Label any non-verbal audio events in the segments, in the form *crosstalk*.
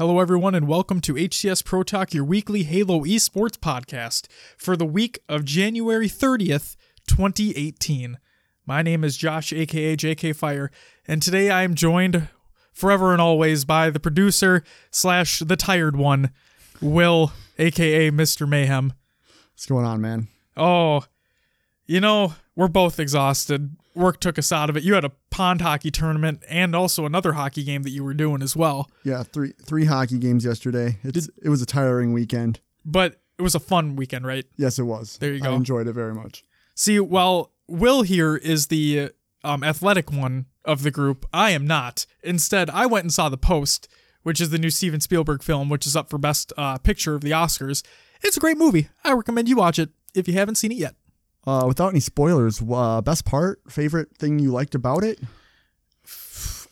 Hello, everyone, and welcome to HCS Pro Talk, your weekly Halo esports podcast for the week of January 30th, 2018. My name is Josh, aka JK Fire, and today I am joined forever and always by the producer slash the tired one, Will, aka Mr. Mayhem. What's going on, man? Oh, you know, we're both exhausted. Work took us out of it. You had a pond hockey tournament and also another hockey game that you were doing as well. Yeah, three three hockey games yesterday. It's, it was a tiring weekend. But it was a fun weekend, right? Yes, it was. There you go. I enjoyed it very much. See, while Will here is the um, athletic one of the group, I am not. Instead, I went and saw The Post, which is the new Steven Spielberg film, which is up for Best uh, Picture of the Oscars. It's a great movie. I recommend you watch it if you haven't seen it yet. Uh, without any spoilers, uh, best part, favorite thing you liked about it?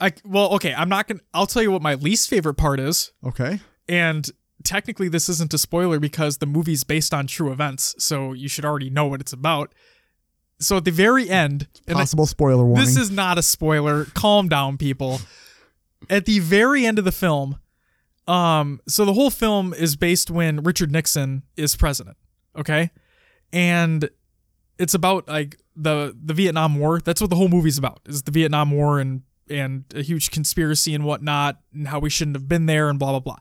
I well, okay, I'm not gonna. I'll tell you what my least favorite part is, Okay. and technically this isn't a spoiler because the movie's based on true events, so you should already know what it's about. So at the very end, and I- Possible spoiler warning. This is not a spoiler. Calm down, people. At the very end of the film, um, so the whole film is based when Richard Nixon is president. Okay, and it's about like the the Vietnam War. That's what the whole movie's about. Is the Vietnam War and and a huge conspiracy and whatnot, and how we shouldn't have been there and blah blah blah.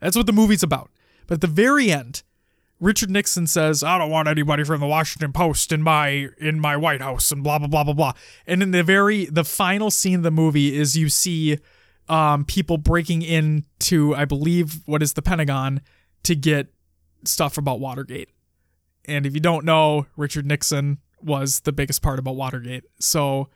That's what the movie's about. But at the very end, Richard Nixon says, "I don't want anybody from the Washington Post in my in my White House," and blah blah blah blah blah. And in the very the final scene of the movie is you see um, people breaking into, I believe, what is the Pentagon to get stuff about Watergate. And if you don't know, Richard Nixon was the biggest part about Watergate. So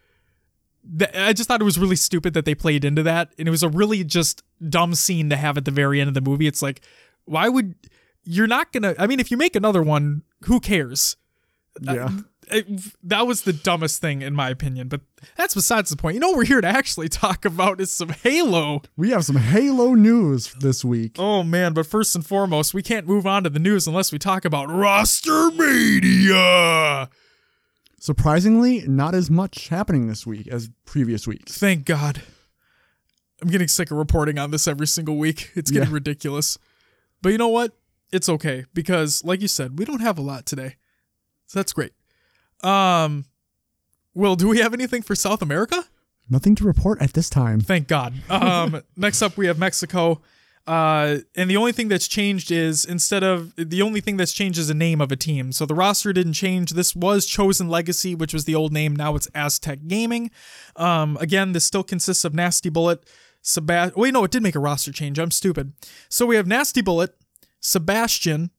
th- I just thought it was really stupid that they played into that, and it was a really just dumb scene to have at the very end of the movie. It's like, why would you're not gonna? I mean, if you make another one, who cares? Uh, yeah. It- that was the dumbest thing in my opinion, but that's besides the point. You know, what we're here to actually talk about is some Halo. we have some Halo news this week. Oh man, but first and foremost, we can't move on to the news unless we talk about roster media. Surprisingly, not as much happening this week as previous weeks. Thank God. I'm getting sick of reporting on this every single week. It's getting Yeah. ridiculous. But you know what? It's okay because like you said, we don't have a lot today. So that's great. Um Will, do we have anything for South America? Nothing to report at this time. Thank God. Um, *laughs* next up, we have Mexico. Uh, and the only thing that's changed is instead of the only thing that's changed is the name of a team. So the roster didn't change. This was Chosen Legacy, which was the old name. Now it's Aztec Gaming. Um, again, this still consists of Nasty Bullet, Sebast. Wait, no, it did make a roster change. I'm stupid. So we have Nasty Bullet, Sebastian.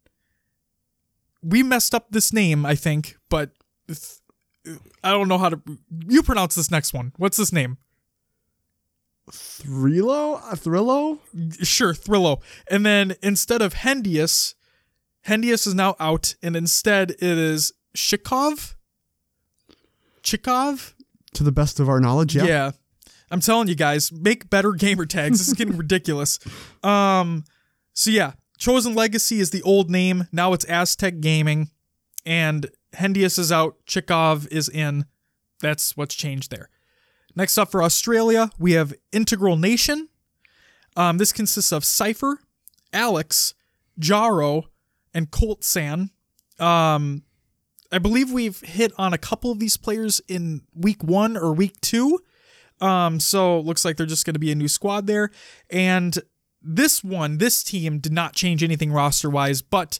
We messed up this name, I think, but I don't know how to. You pronounce this next one. What's this name? Thrilo? Uh, Thrillo? sure, Thrillo. And then instead of Hendius, Hendius is now out, and instead it is Shikov. Chikov? To the best of our knowledge, yeah. I'm telling you guys, make better gamer tags. This is getting *laughs* ridiculous. Um, so yeah, Chosen Legacy is the old name. Now it's Aztec Gaming, and Hendius is out. Chikov is in. That's what's changed there. Next up for Australia, we have Integral Nation. Um, this consists of Cypher, Alex, Jaro, and Colt San. Um, I believe we've hit on a couple of these players in week one or week two. Um, so looks like they're just going to be a new squad there. And this one, this team did not change anything roster wise, but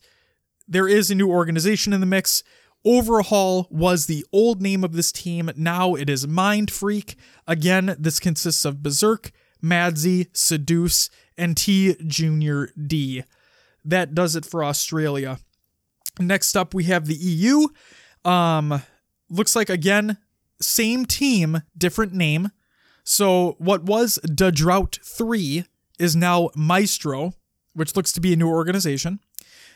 there is a new organization in the mix. Overhaul was the old name of this team. Now it is Mind Freak. Again, this consists of Berserk, Madsy, Seduce, and T Junior D. That does it for Australia. Next up, we have the EU. Um, looks like again, same team, different name. So what was Da Drought 3 is now Maestro, which looks to be a new organization.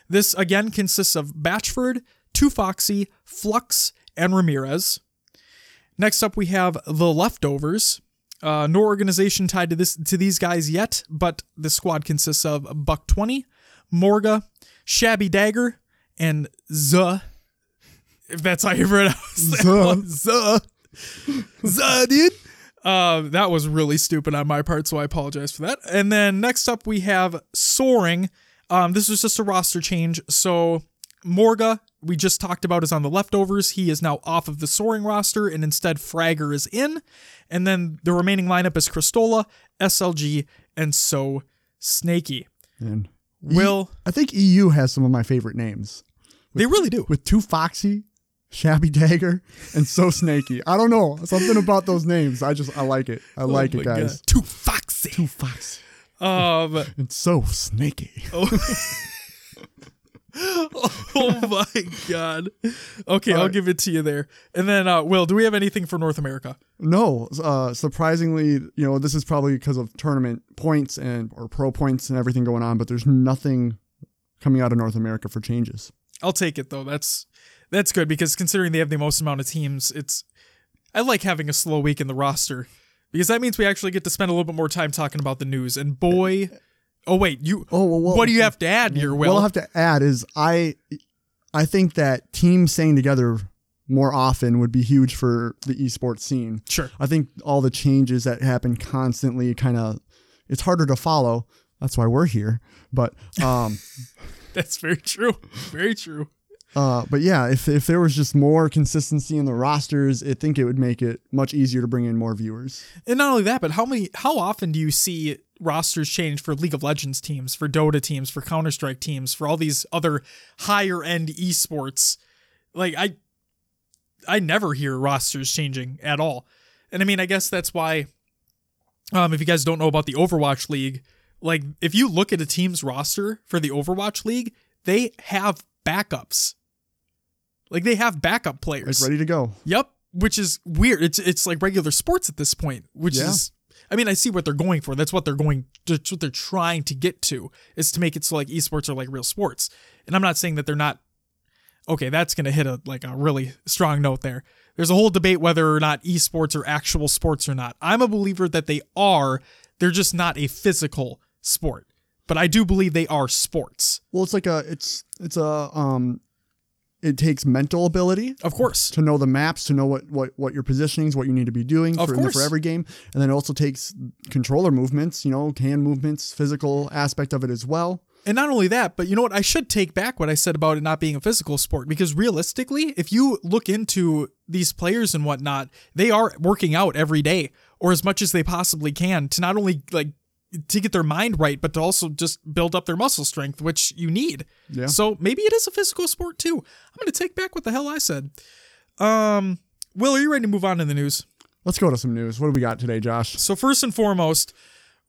This again consists of Batchford, Two Foxy, Flux, and Ramirez. Next up, we have the Leftovers. Uh, no organization tied to this to these guys yet, but the squad consists of Buck Twenty, Morga, Shabby Dagger, and Z. If that's how you pronounce that Zuh. *laughs* one. Z. Z, dude. Uh, that was really stupid on my part, so I apologize for that. And then next up we have Soaring. Um, this was just a roster change. So Morga, we just talked about, is on the leftovers. He is now off of the Soaring roster, and instead Fragger is in. And then the remaining lineup is Cristola, SLG, and So Snaky. And Will I think EU has some of my favorite names they really do? with Too Foxy, Shabby Dagger, and So Snaky. I don't know something about those names. I just I like it. I like Oh it, guys. God. Too foxy. Too Foxy Um. and So Snaky. oh *laughs* *laughs* my god. Okay, I'll right. give it to you there. And then, uh, Will, do we have anything for North America? No, uh, surprisingly, you know, this is probably because of tournament points and or pro points and everything going on, but there's nothing coming out of North America for changes. I'll take it though. That's that's good because considering they have the most amount of teams, it's I like having a slow week in the roster because that means we actually get to spend a little bit more time talking about the news. And boy, oh wait, you Oh, well, what do you have to add here, Will? What I'll have to add is I, I think that teams staying together more often would be huge for the esports scene. sure. I think all the changes that happen constantly kind of it's harder to follow. That's why we're here. But um *laughs* That's very true. Very true. uh but yeah, if if there was just more consistency in the rosters, I think it would make it much easier to bring in more viewers. And not only that, but how many how often do you see rosters change for League of Legends teams, for Dota teams, for Counter-Strike teams, for all these other higher end esports? Like I I never hear rosters changing at all. And I mean, I guess that's why um if you guys don't know about the Overwatch League, like if you look at a team's roster for the Overwatch League, they have backups. Like they have backup Like players. ready to go. Yep, which is weird. It's it's like regular sports at this point, which Yeah. is I mean, I see what they're going for. That's what they're going that's what they're trying to get to is to make it so like esports are like real sports. And I'm not saying that they're not Okay, that's to hit a like a really strong note there. There's a whole debate whether or not esports are actual sports or not. I'm a believer that they are. They're just not a physical sport. But I do believe they are sports. Well, it's like a it's it's a um it takes mental ability Of course. to know the maps, to know what what what your positionings, what you need to be doing Of for, course. for every game, and then it also takes controller movements, you know, hand movements, physical aspect of it as well. And not only that, but you know what? I should take back what I said about it not being a physical sport because realistically, if you look into these players and whatnot, they are working out every day or as much as they possibly can to not only like to get their mind right, but to also just build up their muscle strength, which you need. Yeah. So maybe it is a physical sport too. I'm going to take back what the hell I said. Um, Will, are you ready to move on to the news? Let's go to some news. What do we got today, Josh? So first and foremost,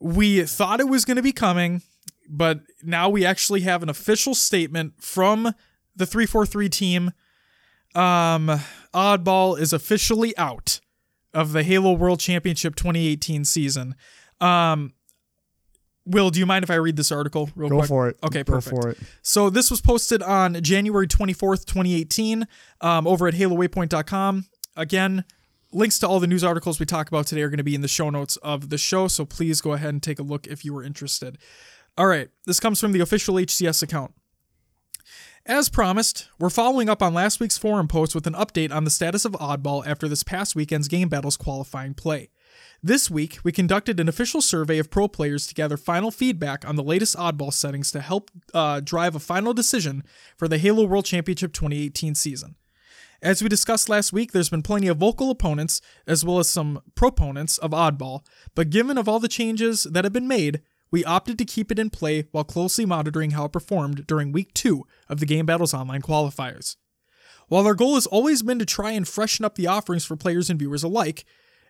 we thought it was going to be coming, but now we actually have an official statement from the 343 team. Um, Oddball is officially out of the Halo World Championship 2018 season. Um, Will, do you mind if I read this article real Go quick? for it. Okay, Go perfect. for it. So this was posted on January 24th, 2018, um, over at halowaypoint.com. Again, links to all the news articles we talk about today are going to be in the show notes of the show, so please go ahead and take a look if you are interested. All right, this comes from the official HCS account. As promised, we're following up on last week's forum post with an update on the status of Oddball after this past weekend's Game Battles qualifying play. This week, we conducted an official survey of pro players to gather final feedback on the latest oddball settings to help uh, drive a final decision for the Halo World Championship 2018 season. As we discussed last week, there's been plenty of vocal opponents as well as some proponents of oddball, but given of all the changes that have been made, we opted to keep it in play while closely monitoring how it performed during week 2 of the Game Battles Online qualifiers. While our goal has always been to try and freshen up the offerings for players and viewers alike,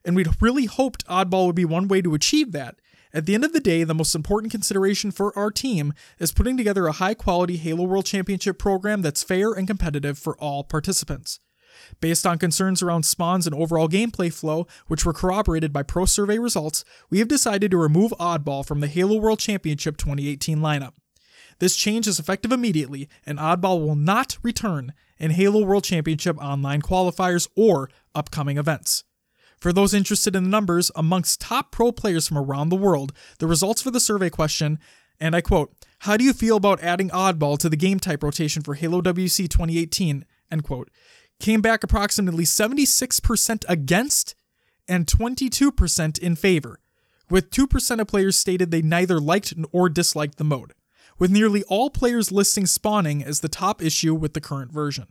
and we'd really hoped Oddball would be one way to achieve that. At the end of the day, the most important consideration for our team is putting together a high quality Halo World Championship program that's fair and competitive for all participants. Based on concerns around spawns and overall gameplay flow, which were corroborated by pro survey results, we have decided to remove Oddball from the Halo World Championship 2018 lineup. This change is effective immediately, and Oddball will not return in Halo World Championship online qualifiers or upcoming events. For those interested in the numbers, amongst top pro players from around the world, the results for the survey question, and I quote, How do you feel about adding Oddball to the game type rotation for Halo WC 2018? End quote. Came back approximately 76% against and 22% in favor, with 2% of players stated they neither liked or disliked the mode, with nearly all players listing spawning as the top issue with the current version.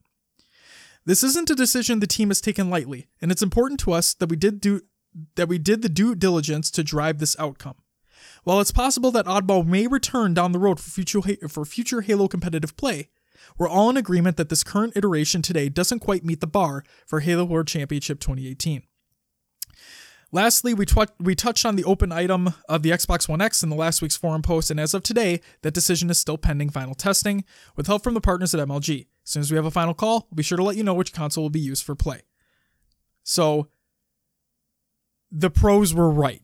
This isn't a decision the team has taken lightly, and it's important to us that we did do that we did the due diligence to drive this outcome. While it's possible that Oddball may return down the road for future for future Halo competitive play, we're all in agreement that this current iteration today doesn't quite meet the bar for Halo World Championship 2018. Lastly, we, tw- we touched on the open item of the Xbox One X in the last week's forum post, and as of today, that decision is still pending final testing with help from the partners at MLG. As soon as we have a final call, we'll be sure to let you know which console will be used for play. So, the pros were right.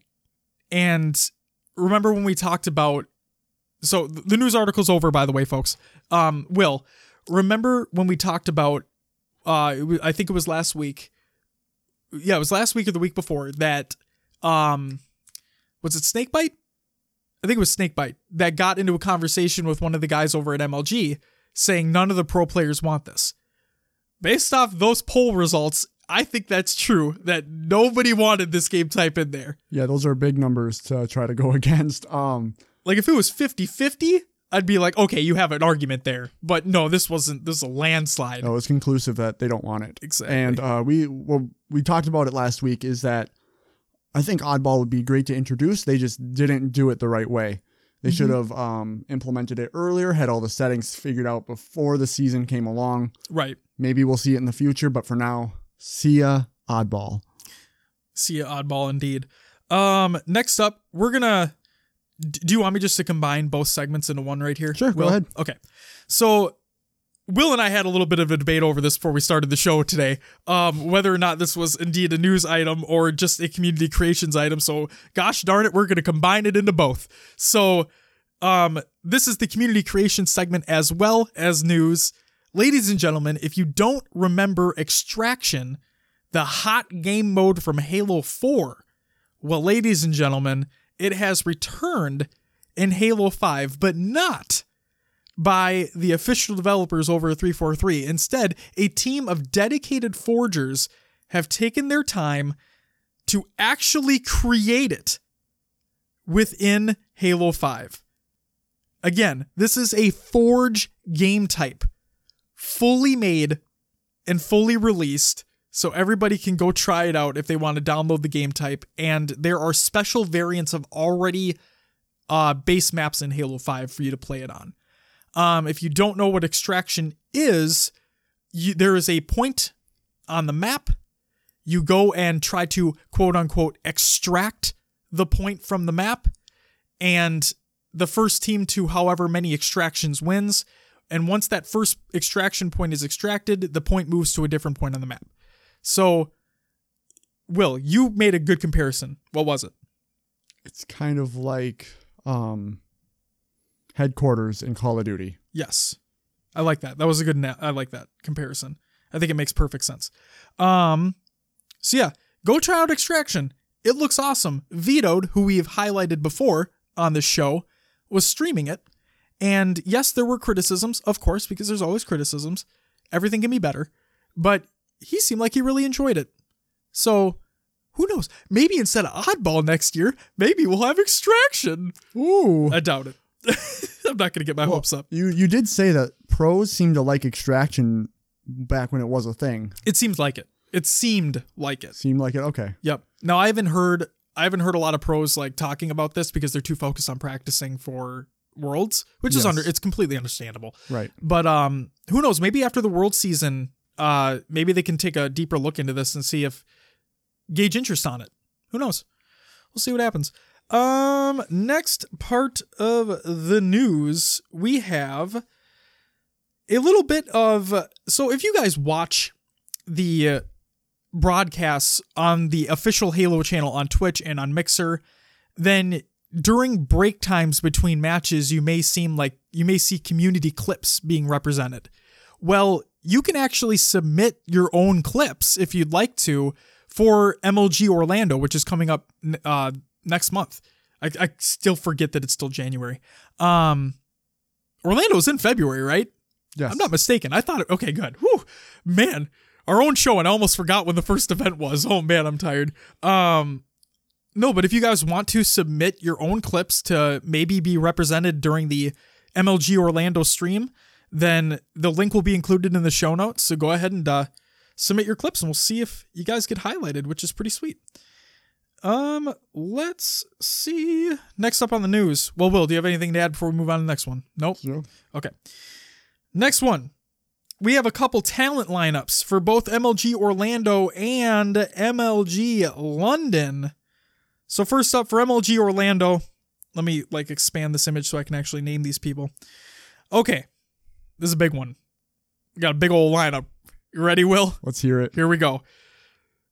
And remember when we talked about. So, the news article's over, by the way, folks. Um, Will, remember when we talked about. Uh, I think it was last week yeah, it was last week or the week before that um was it Snakebite? I think it was Snakebite that got into a conversation with one of the guys over at MLG saying none of the pro players want this. Based off those poll results, I think that's true that nobody wanted this game type in there. Yeah, those are big numbers to try to go *laughs* against. Um like if it was 50-50, I'd be like, okay, you have an argument there. But no, this wasn't. This is a landslide. No, it's conclusive that they don't want it. Exactly. And uh, we well, we talked about it last week. Is that I think Oddball would be great to introduce. They just didn't do it the right way. They mm-hmm. should have um, implemented it earlier, had all the settings figured out before the season came along. Right. Maybe we'll see it in the future, but for now, see ya, Oddball. See ya, Oddball, indeed. Um, next up, we're gonna do you want me just to combine both segments into one right here? Sure, Will? go ahead. Okay. So Will and I had a little bit of a debate over this before we started the show today, um, whether or not this was indeed a news item or just a community creations item. So, gosh darn it, we're going to combine it into both. So, um, this is the community creation segment as well as news. Ladies and gentlemen, if you don't remember Extraction, the hot game mode from Halo 4, well, ladies and gentlemen, it has returned in Halo 5, but not by the official developers over at 343. Instead, a team of dedicated forgers have taken their time to actually create it within Halo 5. Again, this is a Forge game type, fully made and fully released so everybody can go try it out if they want to download the game type. And there are special variants of already uh, base maps in Halo 5 for you to play it on. Um, if you don't know what extraction is, you, there is a point on the map. You go and try to quote unquote extract the point from the map, and the first team to however many extractions wins. And once that first extraction point is extracted, the point moves to a different point on the map. So, Will, you made a good comparison. What was it? It's kind of like um, headquarters in Call of Duty. Yes, I like that. That was a good. Na- I like that comparison. I think it makes perfect sense. Um, so yeah, go try out Extraction. It looks awesome. Vetoed, who we've highlighted before on this show, was streaming it. And yes, there were criticisms, of course, because there's always criticisms. Everything can be better. But he seemed like he really enjoyed it. So, who knows? Maybe instead of Oddball next year, maybe we'll have Extraction. Ooh. I doubt it. *laughs* I'm not going to get my well, hopes up. You you did say that pros seem to like Extraction back when it was a thing. It seems like it. It seemed like it. Seemed like it. Okay. Yep. Now I haven't heard I haven't heard a lot of pros like talking about this because they're too focused on practicing for worlds, which yes. is under it's completely understandable. Right. But um who knows, maybe after the world season uh, maybe they can take a deeper look into this and see if gauge interest on it. Who knows? We'll see what happens. Um, next part of the news, we have a little bit of. So, if you guys watch the uh, broadcasts on the official Halo channel on Twitch and on Mixer, then during break times between matches, you may seem like you may see community clips being represented. Well, you can actually submit your own clips if you'd like to for MLG Orlando, which is coming up uh, next month. I, I, still forget that it's still January. Um, Orlando's in February, right? Yes. I'm not mistaken. I thought, it, okay, good. Whew, man, our own show, and I almost forgot when the first event was. Oh man, I'm tired. Um, no, but if you guys want to submit your own clips to maybe be represented during the MLG Orlando stream, then the link will be included in the show notes. So go ahead and uh, submit your clips, and we'll see if you guys get highlighted, which is pretty sweet. Um, let's see. Next up on the news. Well, Will, do you have anything to add before we move on to the next one? Nope. So, Okay. Next one. We have a couple talent lineups for both MLG Orlando and MLG London. So first up for MLG Orlando, let me like expand this image so I can actually name these people. Okay. This is a big one. We got a big old lineup. You ready, Will? let's hear it. Here we go.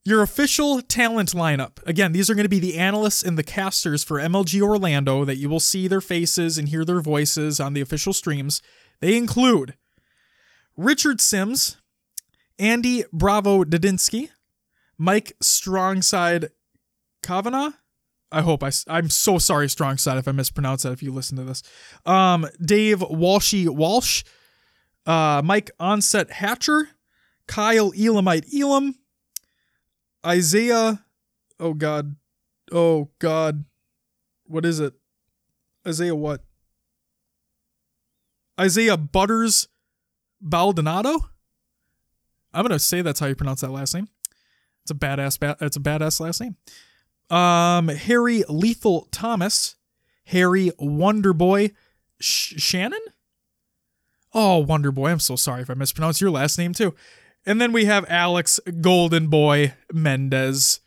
Your official talent lineup. Again, these are going to be the analysts and the casters for MLG Orlando that you will see their faces and hear their voices on the official streams. They include Richard Sims, Andy Bravo Dadinsky, Mike Strongside Cavanaugh. I hope I, I'm so sorry, Strongside, if I mispronounce that if you listen to this. Um, Dave Walshy Walsh, uh, Mike Onset Hatcher, Kyle Elamite Elam, Isaiah. Oh God. Oh God. What is it? Isaiah what? Isaiah Butters Baldonado? I'm gonna say that's how you pronounce that last name. It's a badass. Ba- it's a badass last name. Um, Harry Lethal Thomas, Harry Wonderboy Sh- Shannon. Oh, Wonderboy. I'm so sorry if I mispronounced your last name too. And then we have Alex Golden Boy Mendez.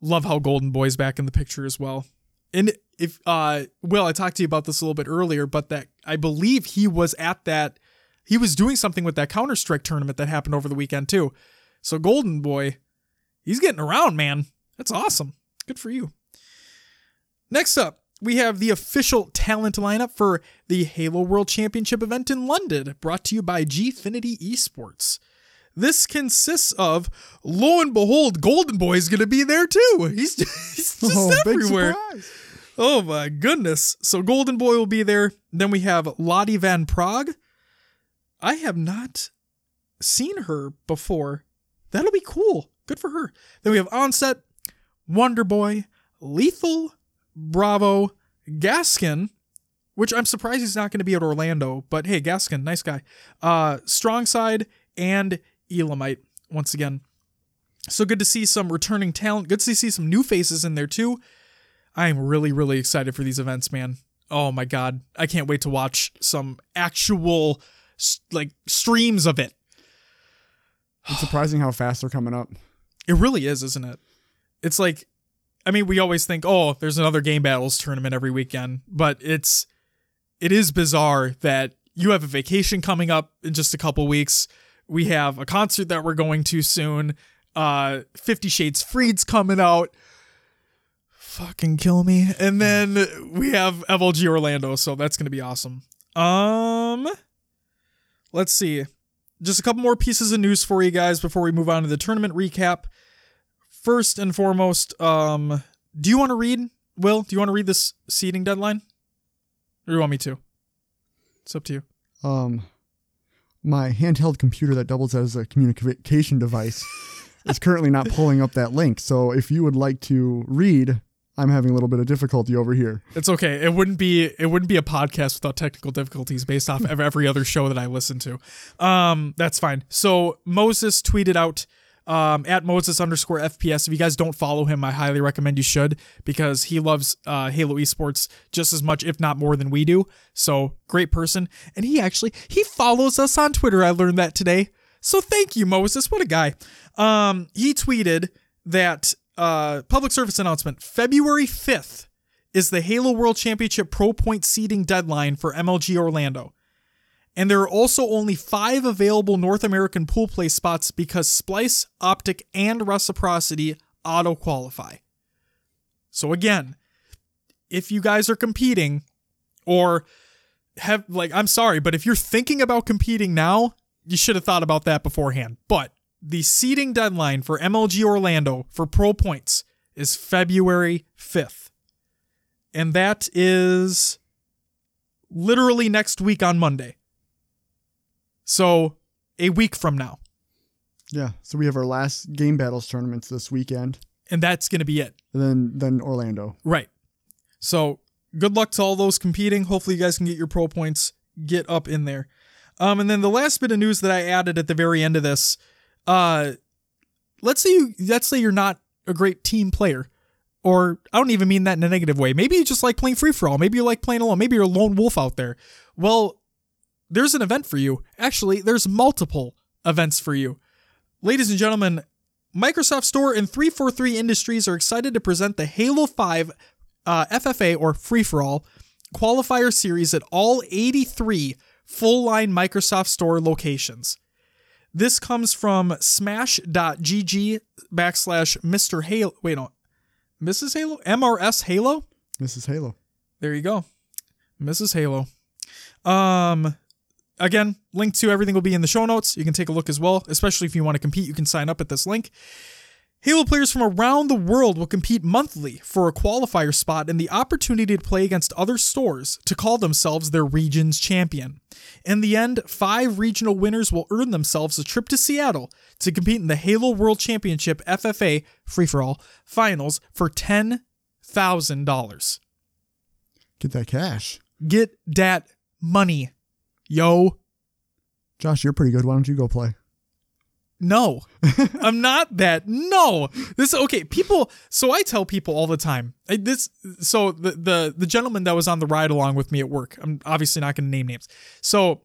Love how Golden Boy's back in the picture as well. And if uh Will, I talked to you about this a little bit earlier, but that I believe he was at that he was doing something with that Counter-Strike tournament that happened over the weekend too. So Golden Boy, he's getting around, man. That's awesome. Good for you. Next up, we have the official talent lineup for the Halo World Championship event in London, brought to you by Gfinity Esports. This consists of, lo and behold, Golden Boy is going to be there too. He's, *laughs* he's just oh, everywhere. Oh my goodness. So Golden Boy will be there. Then we have Lottie Van Praag. I have not seen her before. That'll be cool. Good for her. Then we have Onset, Wonder Boy, Lethal, Bravo, Gaskin, which I'm surprised he's not going to be at Orlando, but hey, Gaskin, nice guy. Uh, Strong Side and Elamite once again. So good to see some returning talent. Good to see some new faces in there too. I am really, really excited for these events, man. Oh my god, I can't wait to watch some actual like streams of it. It's surprising how fast they're coming up. It really is, isn't it? It's like, I mean, we always think, oh, there's another game battles tournament every weekend, but it's, it is bizarre that you have a vacation coming up in just a couple weeks. We have a concert that we're going to soon. Uh, Fifty Shades Freed's coming out. Fucking kill me. And then we have MLG Orlando, so that's gonna be awesome. Um, let's see just a couple more pieces of news for you guys before we move on to the tournament recap. First and foremost, um, do you want to read, Will? Do you want to read this seating deadline? Or do you want me to? It's up to you. Um, my handheld computer that doubles as a communication device is currently not pulling up that link. So if you would like to read, I'm having a little bit of difficulty over here. It's okay. It wouldn't be it wouldn't be a podcast without technical difficulties based off of every other show that I listen to. Um, that's fine. So Moses tweeted out um, at Moses underscore FPS. If you guys don't follow him, I highly recommend you should because he loves uh, Halo esports just as much, if not more, than we do. So great person, and he actually he follows us on Twitter. I learned that today. So thank you, Moses. What a guy. Um, he tweeted that uh, public service announcement February 5th is the Halo World Championship Pro Point seeding deadline for MLG Orlando. And there are also only five available North American pool play spots because Splice, Optic, and Reciprocity auto qualify. So, again, if you guys are competing or have, like, I'm sorry, but if you're thinking about competing now, you should have thought about that beforehand. But the seeding deadline for MLG Orlando for pro points is February 5th. And that is literally next week on Monday. So, a week from now. Yeah. So we have our last game battles tournaments this weekend, and that's going to be it. and then then Orlando. Right. So good luck to all those competing. Hopefully, you guys can get your pro points, get up in there. Um, and then the last bit of news that I added at the very end of this, uh, let's say you let's say you're not a great team player, or I don't even mean that in a negative way. Maybe you just like playing free for all. Maybe you like playing alone. Maybe you're a lone wolf out there. Well, there's an event for you. Actually, there's multiple events for you. Ladies and gentlemen, Microsoft Store and 343 Industries are excited to present the Halo 5 uh, FFA or free for all qualifier series at all 83 full line Microsoft Store locations. This comes from smash.gg backslash Mr. Halo. Wait, no. Mrs. Halo? MRS Halo? Is Halo. There you go. Mrs. Halo. Um again, link to everything will be in the show notes. You can take a look as well, especially if you want to compete, you can sign up at this link. Halo players from around the world will compete monthly for a qualifier spot and the opportunity to play against other stores to call themselves their region's champion. In the end, five regional winners will earn themselves a trip to Seattle to compete in the Halo World Championship FFA free for all finals for $10,000. Get that cash. Get that money. Yo. Josh, you're pretty good. Why don't you go play? No, *laughs* I'm not that. No, this okay. People. So I tell people all the time. I, this. So the the the gentleman that was on the ride along with me at work. I'm obviously not going to name names. So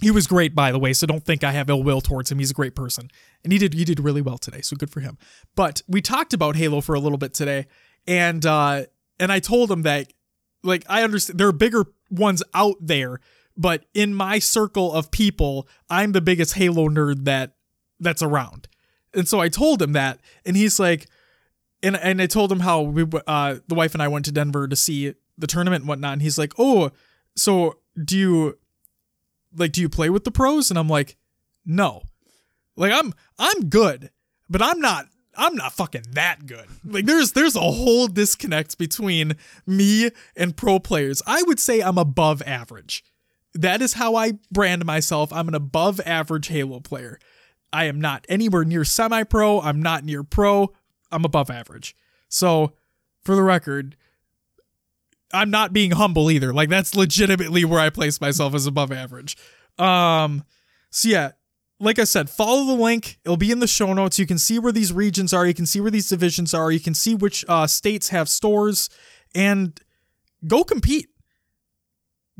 he was great, by the way. So don't think I have ill will towards him. He's a great person, and he did he did really well today. So good for him. But we talked about Halo for a little bit today, and uh and I told him that like I understand there are bigger ones out there, but in my circle of people, I'm the biggest Halo nerd that that's around. And so I told him that, and he's like, and and I told him how we uh the wife and I went to Denver to see the tournament and whatnot, and he's like, oh, so do you like do you play with the pros? And I'm like, no, like I'm I'm good, but I'm not I'm not fucking that good. Like there's there's a whole disconnect between me and pro players. I would say I'm above average. That is how I brand myself. I'm an above average Halo player. I am not anywhere near semi pro. I'm not near pro. I'm above average. So, for the record, I'm not being humble either. Like that's legitimately where I place myself as above average. Um so yeah, like I said, follow the link. It'll be in the show notes. You can see where these regions are, you can see where these divisions are, you can see which uh states have stores and go compete.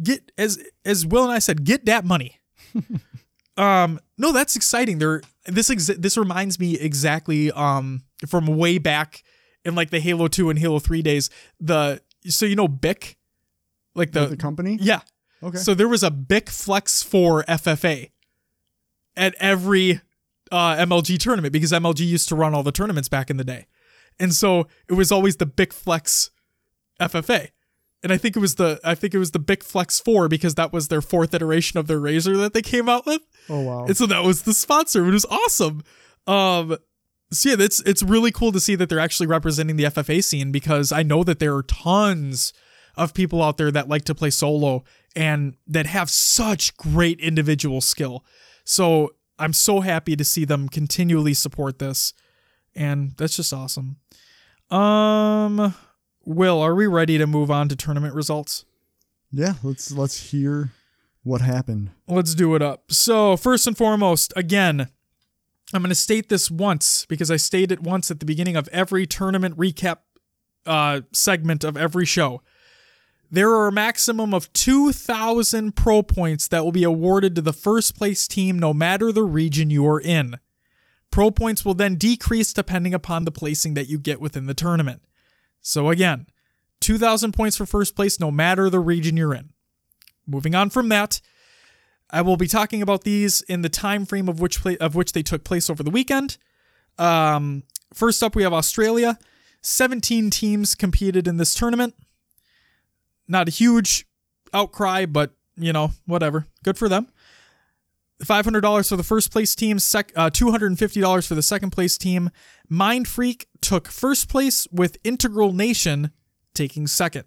Get as as Will and I said, get that money. *laughs* um no, that's exciting. There this ex- this reminds me exactly um from way back in like the Halo 2 and Halo 3 days. The so you know Bic like The, the, company? yeah. Okay. So there was a Bic Flex 4 FFA at every uh, MLG tournament because MLG used to run all the tournaments back in the day. And so it was always the Bic Flex FFA. And I think it was the I think it was the Bic Flex 4 because that was their fourth iteration of their razor that they came out with. oh wow. And so that was the sponsor. It was awesome. Um so yeah, it's it's really cool to see that they're actually representing the FFA scene because I know that there are tons of people out there that like to play solo and that have such great individual skill. So I'm so happy to see them continually support this. And that's just awesome. Um Will, are we ready to move on to tournament results? yeah, let's let's hear what happened. Let's do it up. So, first and foremost, again, I'm going to state this once because I state it once at the beginning of every tournament recap uh, segment of every show. There are a maximum of 2,000 pro points that will be awarded to the first place team no matter the region you are in. Pro points will then decrease depending upon the placing that you get within the tournament. So, again, 2,000 points for first place no matter the region you're in. Moving on from that, I will be talking about these in the time frame of which of which they took place over the weekend. Um, first up, we have Australia. 17 teams competed in this tournament. Not a huge outcry, but you know, whatever. Good for them. $500 for the first place team, sec- uh, $250 for the second place team. Mind Freak took first place with Integral Nation taking second.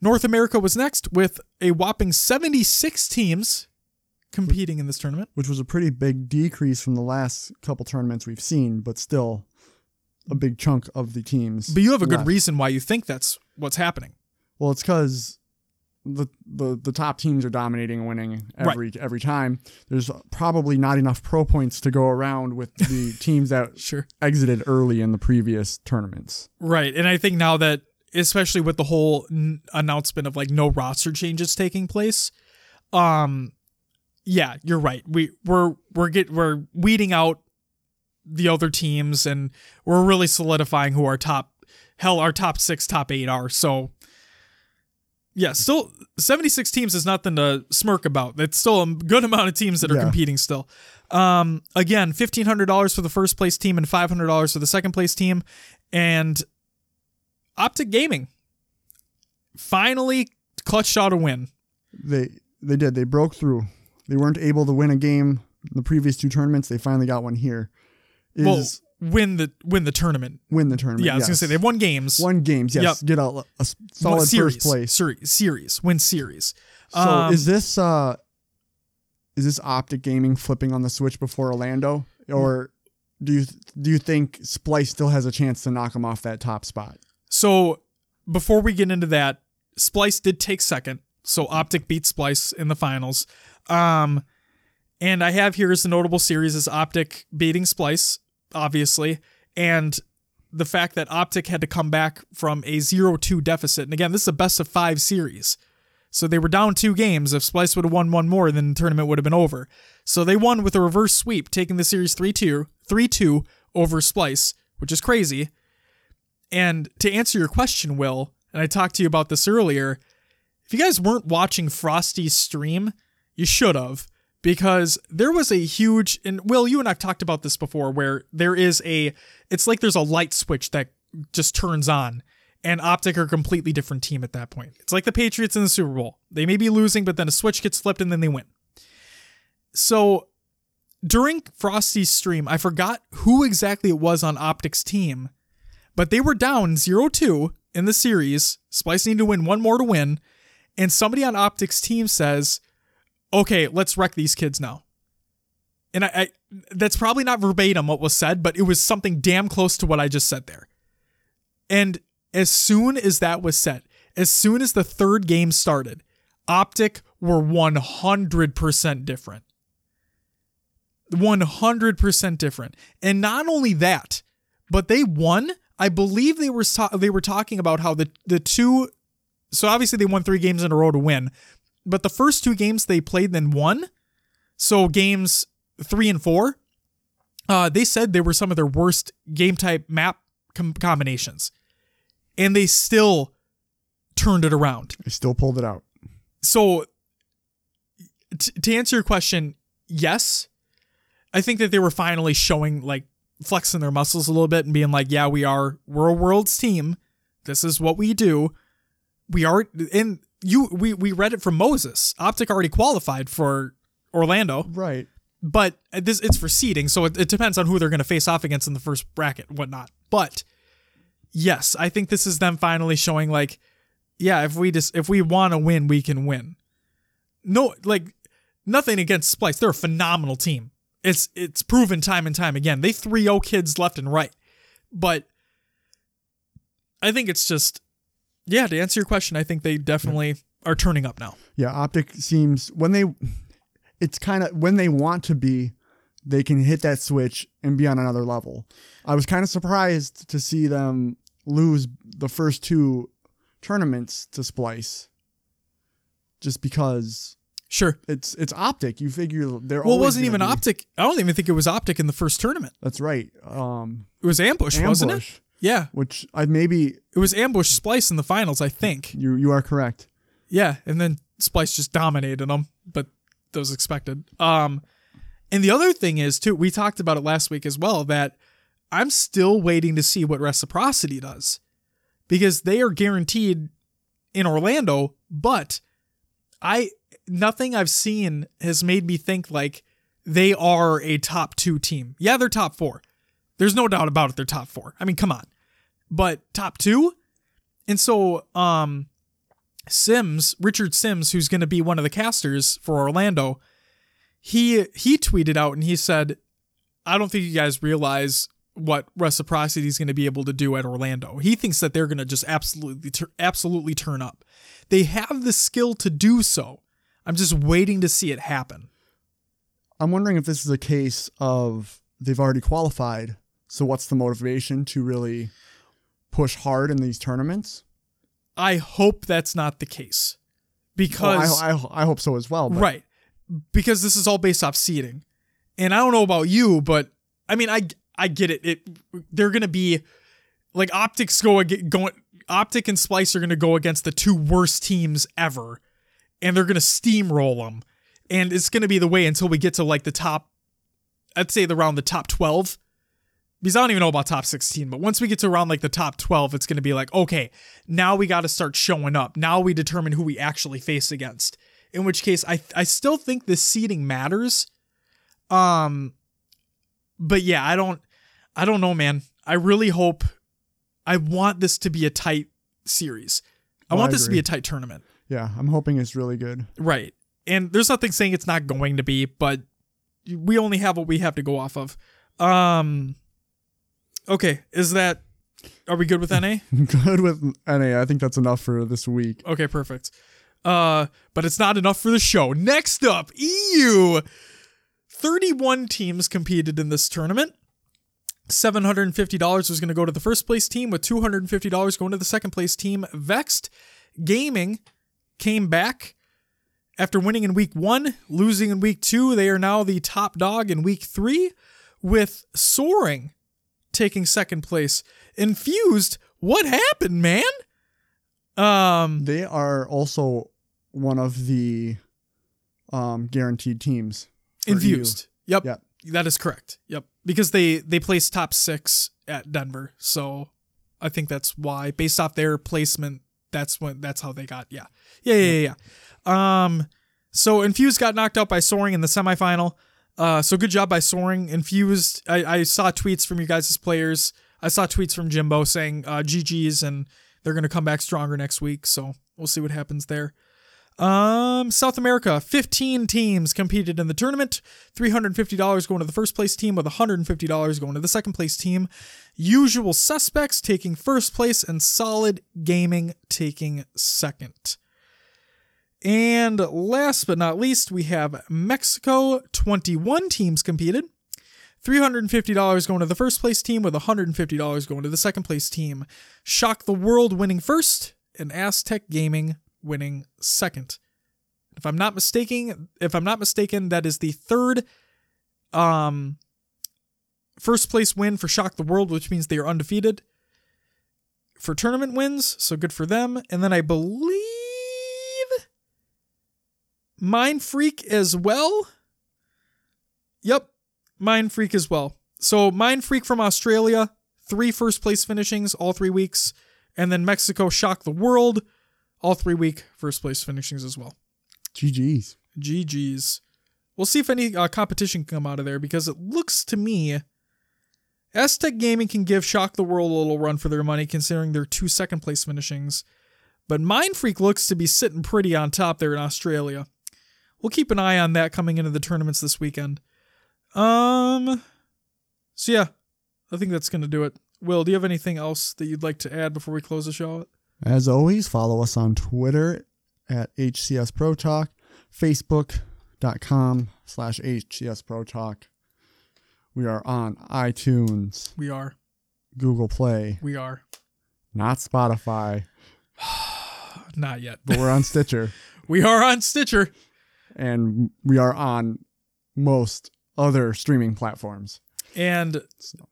North America was next with a whopping 76 teams competing in this tournament. which was a pretty big decrease from the last couple tournaments we've seen, but still a big chunk of the teams. But you have a good reason why you think that's what's happening. Well, it's because the, the the top teams are dominating and winning every every time. There's probably not enough pro points to go around with the *laughs* teams that Sure. exited early in the previous tournaments. Right. And I think now that, especially with the whole n- announcement of like no roster changes taking place, um, yeah, you're right. We we're we're get we're weeding out the other teams and we're really solidifying who our top hell our top six top eight are. So yeah, still 76 teams is nothing to smirk about. It's still a good amount of teams that are Yeah. competing still. Um, again, fifteen hundred dollars for the first place team and five hundred dollars for the second place team, and Optic Gaming finally clutched out a win. They they did. They broke through. They weren't able to win a game in the previous two tournaments. They finally got one here. Is well, win the win the tournament. win the tournament. Yeah, I was gonna say they've won games. won games. Yes, get a, a Won solid series, first place. Series, series, win series. So Um, is this uh is this Optic Gaming flipping on the Switch before Orlando, or do you do you think Splice still has a chance to knock him off that top spot? So before we get into that, Splice did take second. So Optic beat Splice in the finals. Um, and I have here as the notable series is Optic beating Splice, obviously, and the fact that Optic had to come back from a 0-2 deficit. And again, this is a best of five series. So they were down two games. If Splice would have won one more, then the tournament would have been over. So they won with a reverse sweep, taking the series 3-2, 3-2 over Splice, which is crazy. And to answer your question, Will, and I talked to you about this earlier, if you guys weren't watching Frosty's stream, you should have, because there was a huge, and Will, you and I've talked about this before, where there is a, it's like there's a light switch that just turns on, and Optic are a completely different team at that point. It's like the Patriots in the Super Bowl. They may be losing, but then a switch gets flipped and then they win. So during Frosty's stream, I forgot who exactly it was on Optic's team but they were down 0-2 in the series. Splice needed to win one more to win, and somebody on Optics team says, "Okay, let's wreck these kids now." And I, I that's probably not verbatim what was said, but it was something damn close to what I just said there. And as soon as that was said, as soon as the third game started, Optic were 100% different. 100% different. And not only that, but they won. I believe they were they were talking about how the the two so obviously they won 3 games in a row to win. But the first two games they played then won. So games 3 and 4 uh, they said they were some of their worst game type map com- combinations. And they still turned it around. They still pulled it out. So, t- to answer your question, yes, I think that they were finally showing like flexing their muscles a little bit and being like, "Yeah, we are. We're a world's team. This is what we do. We are." And you, we we read it from Moses. Optic already qualified for Orlando, Right. but this it's for seeding, so it, it depends on who they're going to face off against in the first bracket and whatnot. But yes, I think this is them finally showing like, yeah, if we just if we want to win, we can win. No, like nothing against Splice, they're a phenomenal team. It's it's proven time and time again. They 3-0 kids left and right, but I think it's just yeah. To answer your question, I think they definitely are turning up now. Yeah, Optic seems when they it's kind of when they want to be, they can hit that switch and be on another level. I was kind of surprised to see them lose the first two tournaments to Splice. Just because Sure. it's it's Optic, you figure they're Well, it wasn't even be- optic. I don't even think it was optic in the first tournament. That's right. Um, It was ambush, wasn't it? Yeah, which I maybe it was ambush splice in the finals, I think. you you are correct. Yeah, and then splice just dominated them, but that was expected. Um, and the other thing is too, we talked about it last week as well that I'm still waiting to see what reciprocity does because they are guaranteed in Orlando, but I nothing I've seen has made me think like they are a top two team. Yeah, they're top four. There's no doubt about it. They're top four. I mean, come on. But top two? And so, um, Sims, Richard Sims, who's going to be one of the casters for Orlando, he he tweeted out and he said, "I don't think you guys realize what reciprocity is going to be able to do at Orlando. He thinks that they're going to just absolutely absolutely turn up. They have the skill to do so. I'm just waiting to see it happen. I'm wondering if this is a case of they've already qualified. So what's the motivation to really push hard in these tournaments? I hope that's not the case Well, because I, I, I hope so as well. But right because this is all based off seeding. And I don't know about you, but I mean I I get it. It they're going to be like optics go going OpTic and Splyce are going to go against the two worst teams ever and they're going to steamroll them. And it's going to be the way until we get to like the top I'd say the around the top 12 because I don't even know about top 16, but once we get to around like the top 12, it's going to be like, okay, now we got to start showing up. Now we determine who we actually face against. In which case, I I still think the seeding matters. Um, but yeah, I don't, I don't know, man. I really hope, I want this to be a tight series. I want I this to be a tight tournament, yeah, I'm hoping it's really good. right? And there's nothing saying it's not going to be, but we only have what we have to go off of. Um, okay, is that? Are we good with NA? *laughs* good with NA. I think that's enough for this week. Okay, perfect. Uh, but it's not enough for the show. Next up, EU. 31 teams competed in this tournament. $750 was going to go to the first place team, with $250 going to the second place team. Vexed Gaming came back after winning in week one, losing in week two. They are now the top dog in week three, with Soaring taking second place. Infused, what happened, man? Um, They are also one of the um, guaranteed teams. infused. Yep. Yep. That is correct. Yep. Because they they placed top six at Denver, so I think that's why, based off their placement, that's when that's how they got. Yeah. Yeah. Yeah. Yeah. yeah. Um. So Infused got knocked out by Soaring in the semifinal. Uh. So good job by Soaring. Infused. I I saw tweets from you guys' as players. I saw tweets from Jimbo saying uh, GG's and they're gonna come back stronger next week. So we'll see what happens there. Um, South America, 15 teams competed in the tournament. $350 going to the first place team with $150 going to the second place team. Usual suspects taking first place and Solid Gaming taking second. And last but not least, we have Mexico. 21 teams competed. $350 going to the first place team with $150 going to the second place team. Shock the World winning first and Aztec Gaming winning second. If I'm not mistaken, if I'm not mistaken, that is the third um first place win for Shock the World, which means they are undefeated for tournament wins, so good for them. And then I believe Mindfreak as well. Yep, Mindfreak as well. So Mindfreak from Australia, three first place finishings all three weeks, and then Mexico Shock the World, all three week first place finishings as well. GG's. GG's. We'll see if any uh, competition can come out of there because it looks to me Aztec Gaming can give Shock the World a little run for their money considering their two second place finishings. But Mindfreak looks to be sitting pretty on top there in Australia. We'll keep an eye on that coming into the tournaments this weekend. Um so yeah, I think that's gonna do it. Will, do you have anything else that you'd like to add before we close the show? As always, follow us on Twitter at HCS Pro Talk, Facebook.com slash HCS Pro Talk. We are on iTunes, We are. Google Play, We are. not Spotify, *sighs* Not yet. but we're on Stitcher. *laughs* we are on Stitcher. And we are on most other streaming platforms. And So,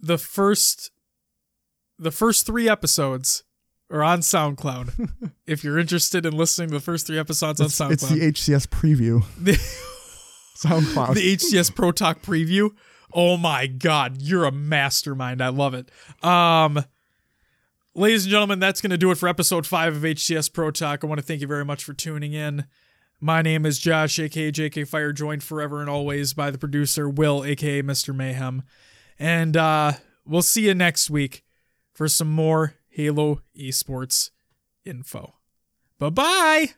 the first the first three episodes are on SoundCloud. *laughs* if you're interested in listening to the first three episodes on SoundCloud. it's the HCS preview. the, *laughs* SoundCloud. the HCS Pro Talk preview. Oh my god, you're a mastermind. I love it. Um Ladies and gentlemen, that's going to do it for episode 5 of HCS Pro Talk. I want to thank you very much for tuning in. My name is Josh, aka JK Fire, joined forever and always by the producer Will, aka Mr. Mayhem. And uh, we'll see you next week for some more Halo esports info. Bye bye.